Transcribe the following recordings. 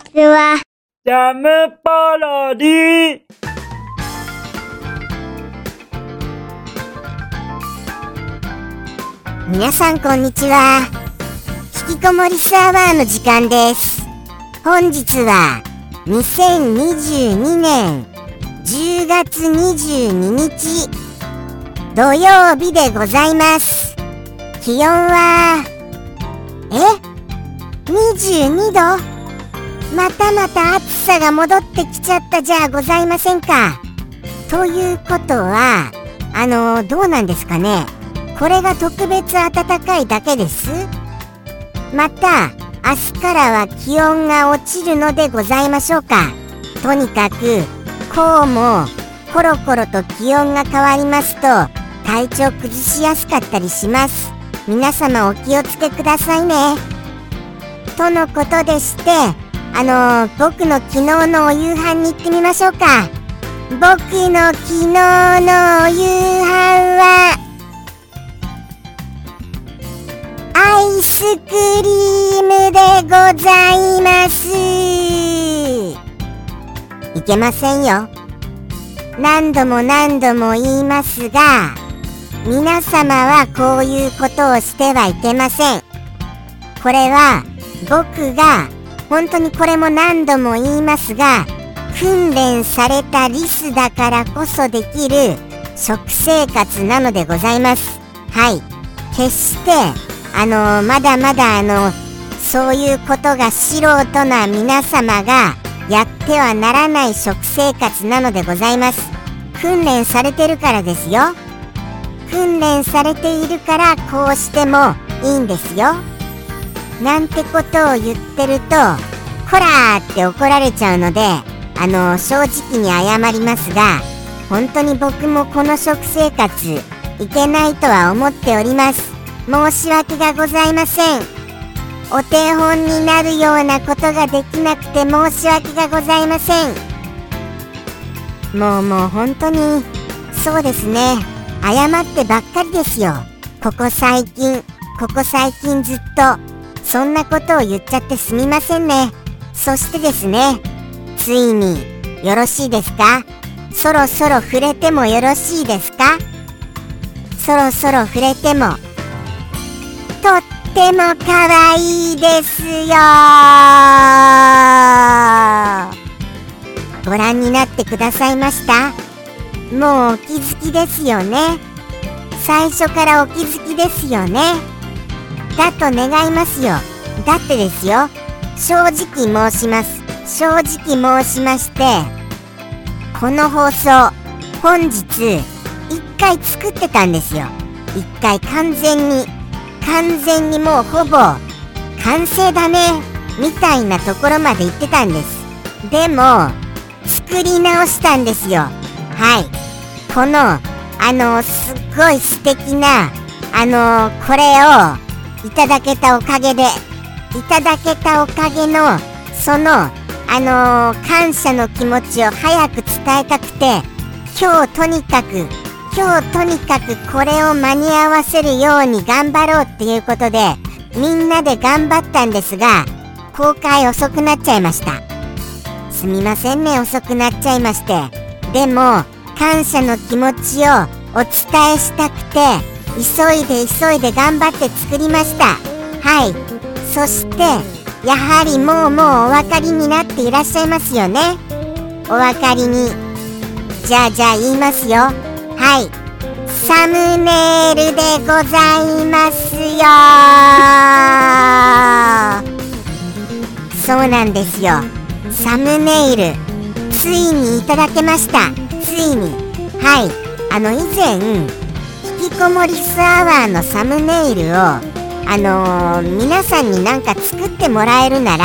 ちは。ジャムパロディ皆さんこんにちは。引きこもりスアワーの時間です。本日は2022年10月22日土曜日でございます。気温は、え ?22 度？またまた暑さが戻ってきちゃったじゃあございませんか。ということは、あのどうなんですかね。これが特別暖かいだけですまた明日からは気温が落ちるのでございましょうかとにかくこうもコロコロと気温が変わりますと体調崩しやすかったりします皆様お気をつけくださいねとのことでしてあの僕の昨日のお夕飯に行ってみましょうか。僕の昨日のお夕飯はアイスクリームでございます。いけませんよ。何度も何度も言いますが皆様はこういうことをしてはいけません。これは僕が本当にこれも何度も言いますが訓練されたリスだからこそできる食生活なのでございます。はい。決してあのまだまだあのそういうことが素人な皆様がやってはならない食生活なのでございます。訓練されてるからですよ。訓練されているからこうしてもいいんですよ。なんてことを言ってると「こら!」って怒られちゃうのであの正直に謝りますが本当に僕もこの食生活いけないとは思っております。申し訳がございません。お手本になるようなことができなくて申し訳がございません。もうもう本当にそうですね。謝ってばっかりですよ。ここ最近ここ最近ずっと。そんなことを言っちゃってすみませんね。そしてですねついによろしいですか？そろそろ触れてもよろしいですか？そろそろ触れても。とっても可愛いですよ。ご覧になってくださいました？もうお気づきですよね？最初からお気づきですよね？だと願いますよ。だってですよ。正直申します。正直申しましてこの放送本日一回作ってたんですよ。一回完全に完全にもうほぼ完成だねみたいなところまで行ってたんです。でも作り直したんですよ。はい。このあのすっごい素敵なあのこれをいただけたおかげでいただけたおかげのそのあの感謝の気持ちを早く伝えたくて今日とにかく今日とにかくこれを間に合わせるように頑張ろうっていうことでみんなで頑張ったんですが公開遅くなっちゃいました。すみませんね遅くなっちゃいまして。でも感謝の気持ちをお伝えしたくて急いで急いで頑張って作りました。はい。そしてやはりもうもうお分かりになっていらっしゃいますよね。お分かりに。じゃあじゃあ言いますよ。はい。サムネイルでございますよ。そうなんですよ。サムネイル。ついにいただけました。ついに。はい。あの以前引きこもりスアワーのサムネイルをあのー、皆さんになんか作ってもらえるなら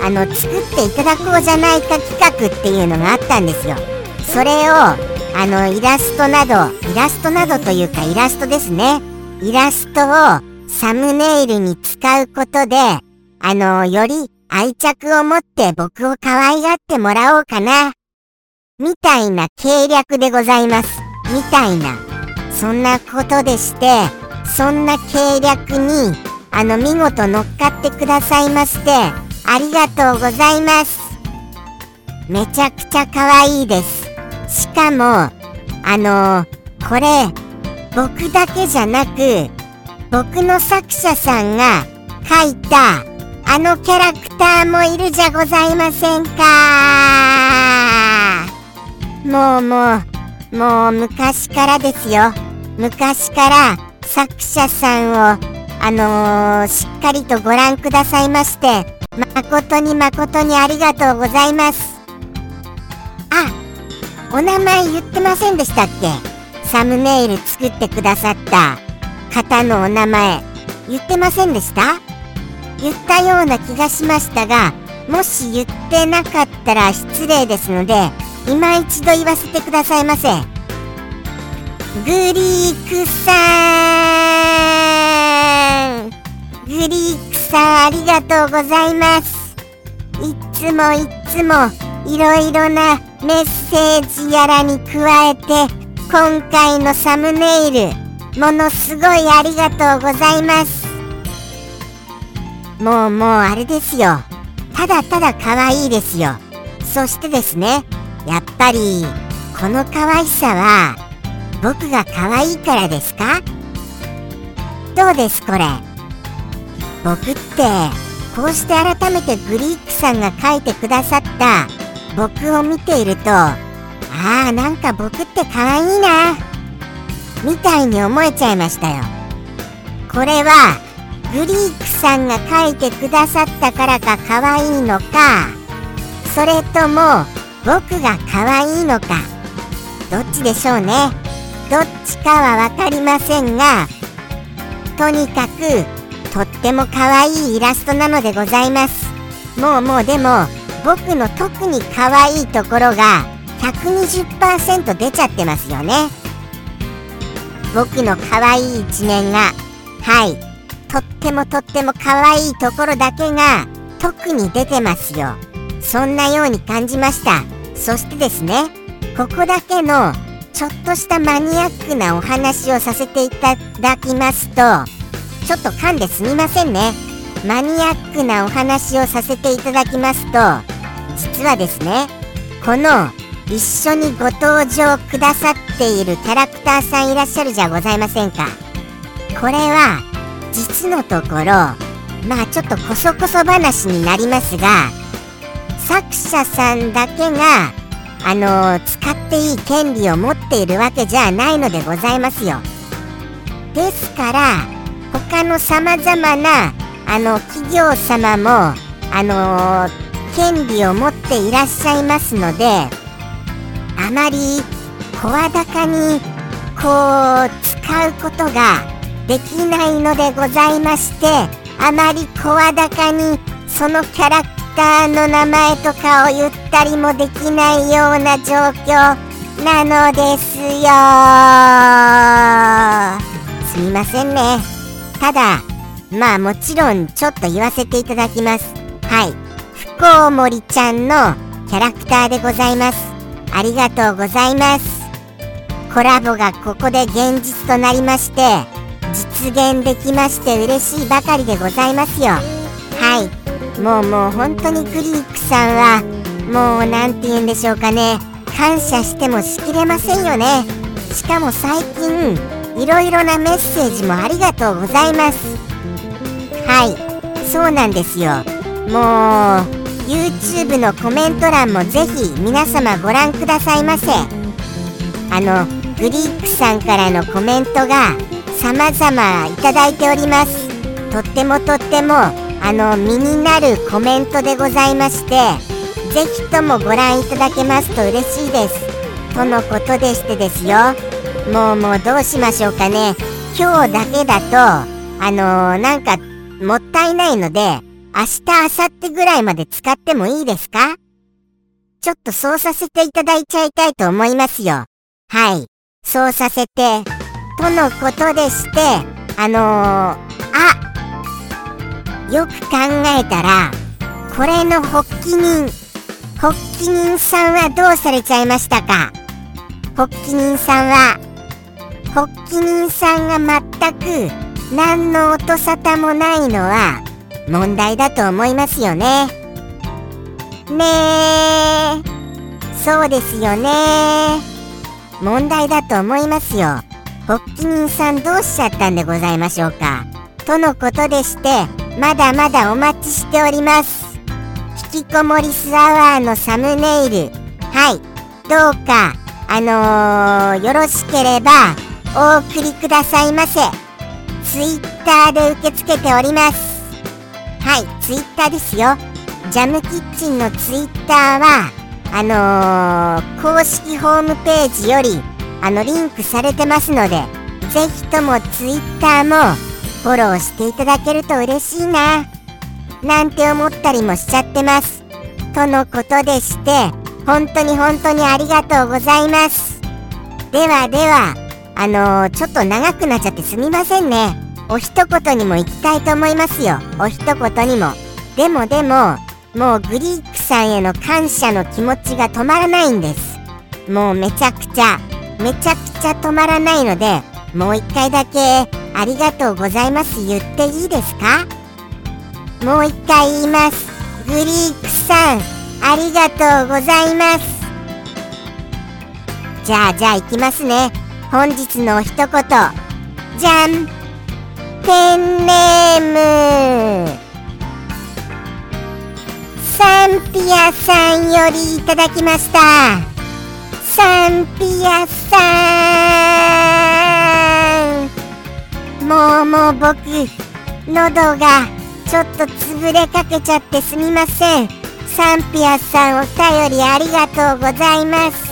あの作っていただこうじゃないか企画っていうのがあったんですよ。それをあのイラストなどイラストなどというかイラストですね。イラストをサムネイルに使うことであのより愛着を持って僕を可愛がってもらおうかな。みたいな計略でございます。みたいな。そんなことでしてそんな計略にあの見事乗っかってくださいましてありがとうございます。めちゃくちゃ可愛いです。しかもあのー、これ僕だけじゃなく僕の作者さんが書いたあのキャラクターもいるじゃございませんか。もうもうもう昔からですよ。昔から作者さんをあのー、しっかりとご覧くださいまして誠に誠にありがとうございます。あお名前言ってませんでしたっけ？サムネイル作ってくださった方のお名前言ってませんでした？言ったような気がしましたがもし言ってなかったら失礼ですので今一度言わせてくださいませ。グリークさん。グリークさんありがとうございます。いつもいつもいろいろなメッセージやらに加えて今回のサムネイルものすごいありがとうございます。もうもうあれですよ。ただただ可愛いですよ。そしてですねやっぱりこの可愛さは僕が可愛いからですか？どうですこれ？僕ってこうして改めてグリークさんが書いてくださった僕を見ているとああなんか僕って可愛いなみたいに思えちゃいましたよ。これはグリークさんが書いてくださったからか可愛いのかそれとも僕が可愛いのか。どっちでしょうね。どっちかは分かりませんがとにかくとっても可愛いイラストなのでございます。もうもうでも僕の特に可愛いところが120%出ちゃってますよね。僕の可愛い一面がはい。とってもとっても可愛いところだけが特に出てますよ。そんなように感じました。そしてですねここだけのちょっとしたマニアックなお話をさせていただきますとちょっと噛んですみませんね。マニアックなお話をさせていただきますと実はですねこの一緒にご登場くださっているキャラクターさんいらっしゃるじゃございませんか。これは実のところまあちょっとこそこそ話になりますが作者さんだけがあのー、使っていい権利を持っているわけじゃないのでございますよ。ですから他のさまざまなあの企業様もあのー、権利を持っていらっしゃいますのであまり声高にこう使うことができないのでございましてあまり声高にそのキャラクターの名前とかを言ったりもできないような状況。なのですよ。すみませんね。ただまあもちろんちょっと言わせていただきます。はい。不幸森ちゃんのキャラクターでございます。ありがとうございます。コラボがここで現実となりまして実現できまして嬉しいばかりでございますよ。はい。もうもう本当にクリークさんはもう何て言うんでしょうかね。感謝してもしきれませんよね。しかも最近いろいろなメッセージもありがとうございます。はいそうなんですよ。もう YouTube のコメント欄もぜひ皆様ご覧くださいませ。あのグリークさんからのコメントが様々いただいております。とってもとってもあの身になるコメントでございましてぜひともご覧いただけますと嬉しいです。とのことでしてですよ。もうもうどうしましょうかね。今日だけだとあのー、なんかもったいないので明日明後日ぐらいまで使ってもいいですか？ちょっとそうさせていただいちゃいたいと思いますよ。はい。そうさせて、とのことでして、あのー、よく考えたら、これの発起人、発起人さんはどうされちゃいましたか？発起人さんは、発起人さんが全く何の音沙汰もないのは問題だと思いますよね。ねえ。そうですよね。問題だと思いますよ。発起人さんどうしちゃったんでございましょうか？とのことでしてまだまだお待ちしております。引きこもりスアワーのサムネイル。はい。どうかあのー、よろしければお送りくださいませ。ツイッターで受け付けております。はい。ツイッターですよ。ジャムキッチンのツイッターはあのー、公式ホームページよりあのリンクされてますのでぜひともツイッターもフォローしていただけると嬉しいな。なんて思ったりもしちゃってます。とのことでして本当に本当にありがとうございます。ではではあのー、ちょっと長くなっちゃってすみませんね。お一言にも行きたいと思いますよ。お一言にも。でもでももうグリークさんへの感謝の気持ちが止まらないんです。もうめちゃくちゃめちゃくちゃ止まらないのでもう一回だけありがとうございます。言っていいですか？もう一回言います。グリークさんありがとうございます。じゃあじゃあ行きますね。本日の一言。じゃんペンネーム。サンピアさんよりいただきました。サンピアさん。もうもう僕喉がちょっと潰れかけちゃってすみません。サンピアさんお便りありがとうございます。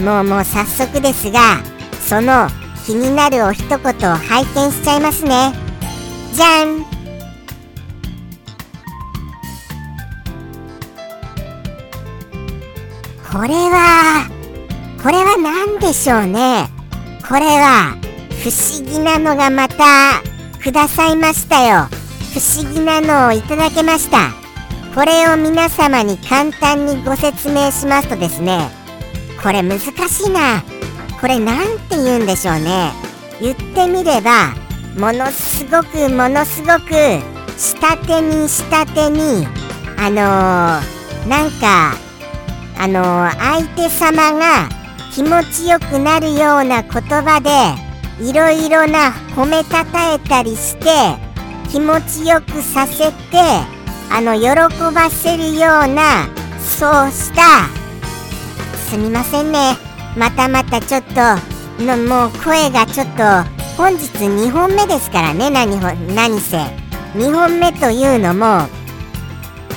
もうもう早速ですがその気になるお一言を拝見しちゃいますね。じゃん。これはこれは何でしょうね。これは不思議なのがまたくださいましたよ。不思議なのをいただけました。これを皆様に簡単にご説明しますとですね。これ難しいな。これ何て言うんでしょうね。言ってみればものすごくものすごく下手に下手にあのー、なんかあの相手様が気持ちよくなるような言葉でいろいろな褒めたたえたりして気持ちよくさせてあの喜ばせるようなそうした。すみませんね。またまたちょっとのもう声がちょっと本日2本目ですからね何何せ。2本目というのも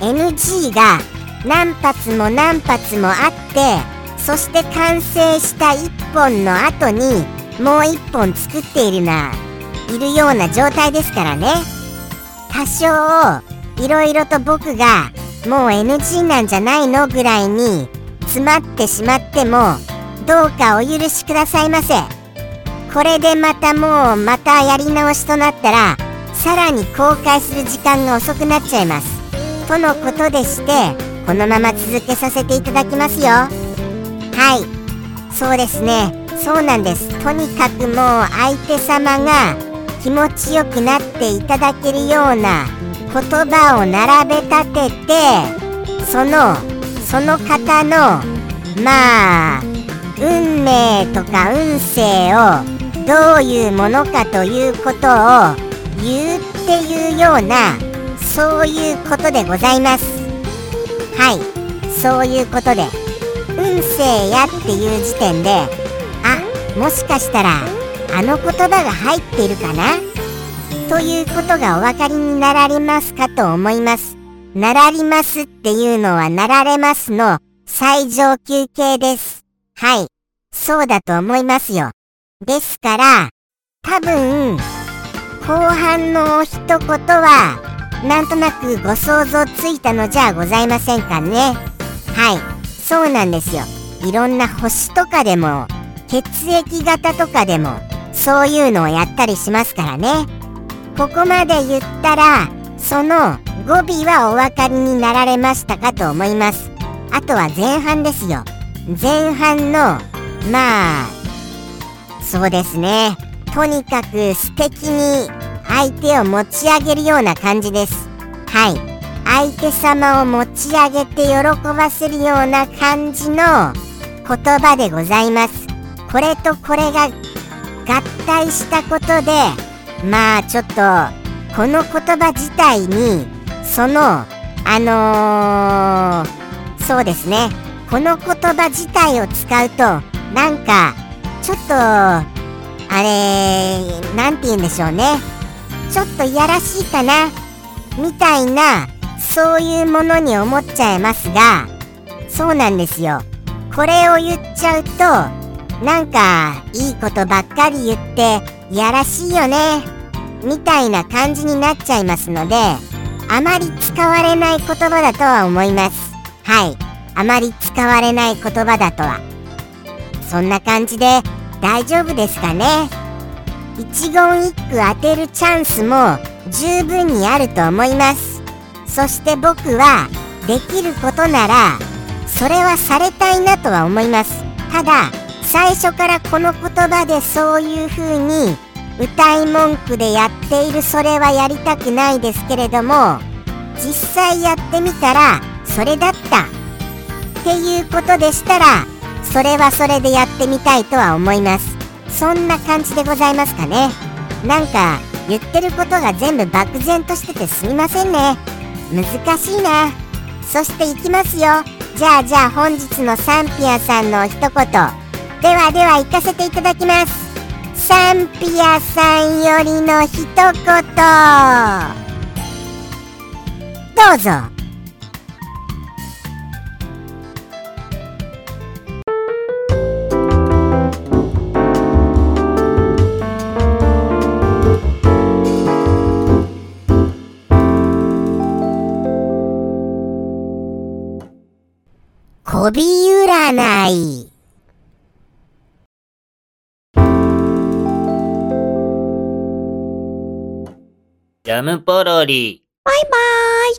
NG が何発も何発もあってそして完成した1本の後にもう1本作っているな。いるような状態ですからね。多少いろいろと僕がもう NG なんじゃないのぐらいに詰まってしまってもどうかお許しくださいませ。これでまたもうまたやり直しとなったらさらに公開する時間が遅くなっちゃいます。とのことでしてこのまま続けさせていただきますよ。はい。そうですね。そうなんです。とにかくもう相手様が気持ちよくなっていただけるような言葉を並べ立ててそのその方のまあ運命とか運勢をどういうものかということを言うっていうようなそういうことでございます。はい。そういうことで運勢やっていう時点でもしかしたらあの言葉が入っているかな？ということがお分かりになられますかと思います。ならりますっていうのはなられますの最上級形です。はい。そうだと思いますよ。ですから多分後半の一言はなんとなくご想像ついたのじゃございませんかね。はい。そうなんですよ。いろんな星とかでも血液型とかでもそういうのをやったりしますからね。ここまで言ったらその語尾はお分かりになられましたかと思います。あとは前半ですよ。前半のまあそうですね。とにかく素敵に相手を持ち上げるような感じです。はい。相手様を持ち上げて喜ばせるような感じの言葉でございます。これとこれが合体したことでまあちょっとこの言葉自体にそのあのー、そうですね。この言葉自体を使うとなんかちょっとあれなんて言うんでしょうね。ちょっといやらしいかなみたいなそういうものに思っちゃいますがそうなんですよ。これを言っちゃうとなんかいいことばっかり言っていやらしいよねみたいな感じになっちゃいますのであまり使われない言葉だとは思います。はい。あまり使われない言葉だとは。そんな感じで大丈夫ですかね。一言一句当てるチャンスも十分にあると思います。そして僕はできることならそれはされたいなとは思います。ただ最初からこの言葉でそういう風に歌い文句でやっているそれはやりたくないですけれども実際やってみたらそれだったっていうことでしたらそれはそれでやってみたいとは思います。そんな感じでございますかね。なんか言ってることが全部漠然としててすみませんね。難しいな。そしていきますよ。じゃあじゃあ本日のサンピアさんの一言。ではでは行かせていただきます。サンピアさんよりの一言。どうぞ。こび占い。ジャムポロリ。バイバーイ。